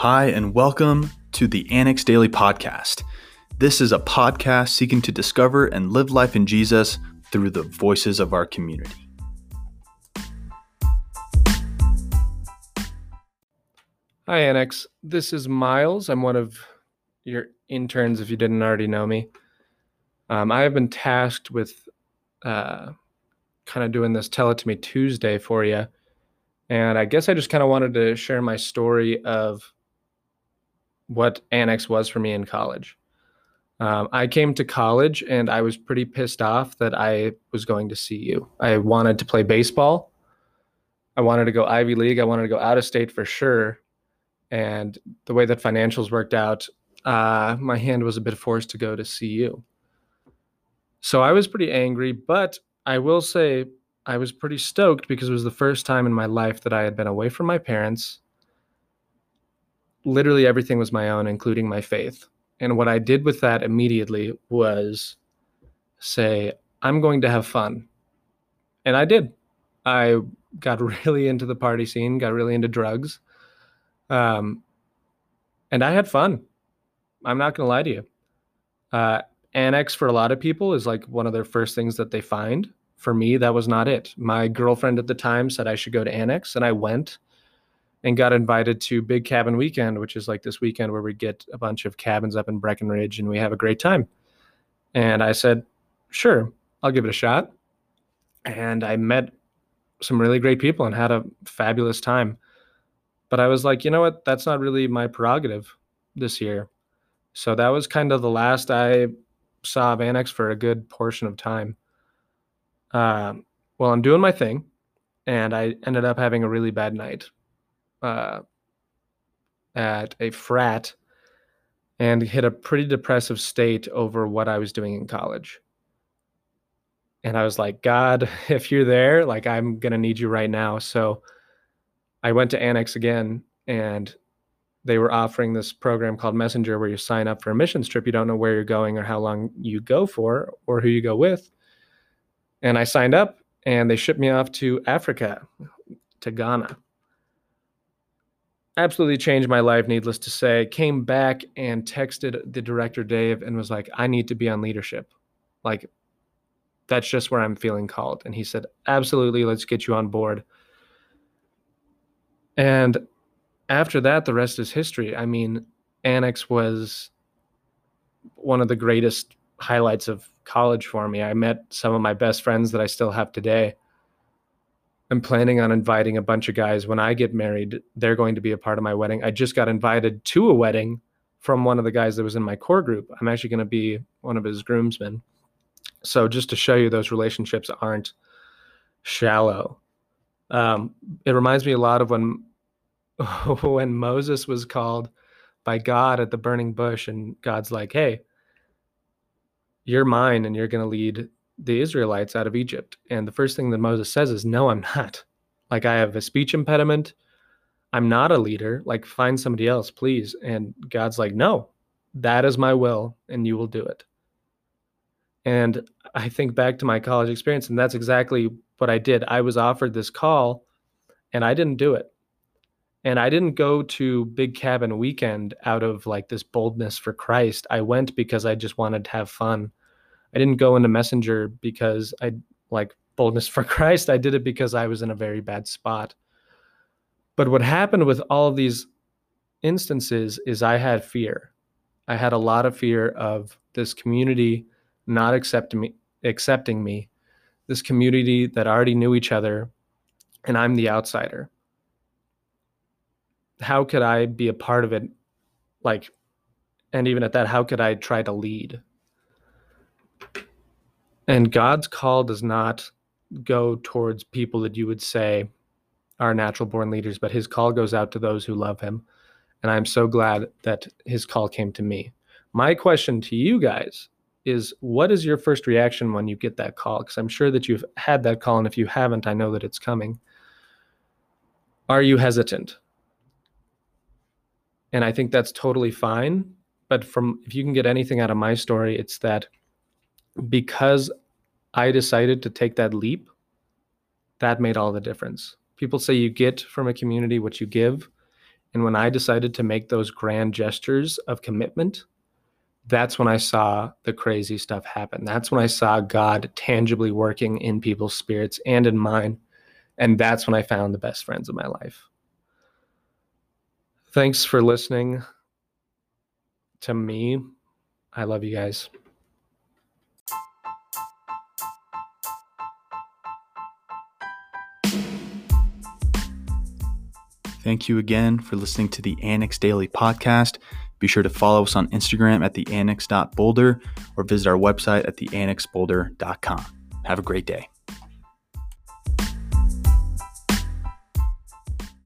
Hi, and welcome to the Annex Daily Podcast. This is a podcast seeking to discover and live life in Jesus through the voices of our community. Hi, Annex. This is Miles. I'm one of your interns, if you didn't already know me. Um, I have been tasked with uh, kind of doing this Tell It To Me Tuesday for you. And I guess I just kind of wanted to share my story of what Annex was for me in college. Um, I came to college and I was pretty pissed off that I was going to CU. I wanted to play baseball. I wanted to go Ivy League. I wanted to go out of state for sure. And the way that financials worked out, uh, my hand was a bit forced to go to CU. So I was pretty angry, but I will say I was pretty stoked because it was the first time in my life that I had been away from my parents. Literally everything was my own, including my faith. And what I did with that immediately was say, I'm going to have fun. And I did. I got really into the party scene, got really into drugs. Um, and I had fun. I'm not going to lie to you. Uh, Annex for a lot of people is like one of their first things that they find. For me, that was not it. My girlfriend at the time said I should go to Annex, and I went and got invited to Big Cabin Weekend, which is like this weekend where we get a bunch of cabins up in Breckenridge and we have a great time. And I said, sure, I'll give it a shot. And I met some really great people and had a fabulous time. But I was like, you know what? That's not really my prerogative this year. So that was kind of the last I saw of Annex for a good portion of time. Um, well, I'm doing my thing, and I ended up having a really bad night uh, at a frat and hit a pretty depressive state over what I was doing in college. And I was like, God, if you're there, like I'm going to need you right now. So I went to Annex again and they were offering this program called Messenger where you sign up for a missions trip. You don't know where you're going or how long you go for or who you go with. And I signed up and they shipped me off to Africa, to Ghana. Absolutely changed my life, needless to say. Came back and texted the director, Dave, and was like, I need to be on leadership. Like, that's just where I'm feeling called. And he said, Absolutely, let's get you on board. And after that, the rest is history. I mean, Annex was one of the greatest highlights of college for me. I met some of my best friends that I still have today. I'm planning on inviting a bunch of guys when I get married. They're going to be a part of my wedding. I just got invited to a wedding from one of the guys that was in my core group. I'm actually going to be one of his groomsmen. So just to show you those relationships aren't shallow. Um, it reminds me a lot of when when Moses was called by God at the burning bush, and God's like, hey, you're mine and you're going to lead the Israelites out of Egypt. And the first thing that Moses says is, no, I'm not. Like, I have a speech impediment. I'm not a leader. Like, find somebody else, please. And God's like, no, that is my will, and you will do it. And I think back to my college experience, and that's exactly what I did. I was offered this call, and I didn't do it. And I didn't go to Big Cabin Weekend out of like this boldness for Christ. I went because I just wanted to have fun. I didn't go into Messenger because I like boldness for Christ. I did it because I was in a very bad spot. But what happened with all of these instances is I had fear. I had a lot of fear of this community not accepting me, accepting me, this community that already knew each other, and I'm the outsider how could I be a part of it? Like, and even at that, how could I try to lead? And God's call does not go towards people that you would say are natural born leaders, but his call goes out to those who love him. And I'm so glad that his call came to me. My question to you guys is what is your first reaction when you get that call? Because I'm sure that you've had that call. And if you haven't, I know that it's coming. Are you hesitant? and I think that's totally fine. But from if you can get anything out of my story, it's that because I decided to take that leap, that made all the difference. People say you get from a community what you give, And when I decided to make those grand gestures of commitment, that's when I saw the crazy stuff happen. That's when I saw God tangibly working in people's spirits and in mine. And that's when I found the best friends of my life. Thanks for listening to me. I love you guys. Thank you again for listening to the Annex Daily Podcast. Be sure to follow us on Instagram at the annex.boulder or visit our website at theannexboulder.com. Have a great day.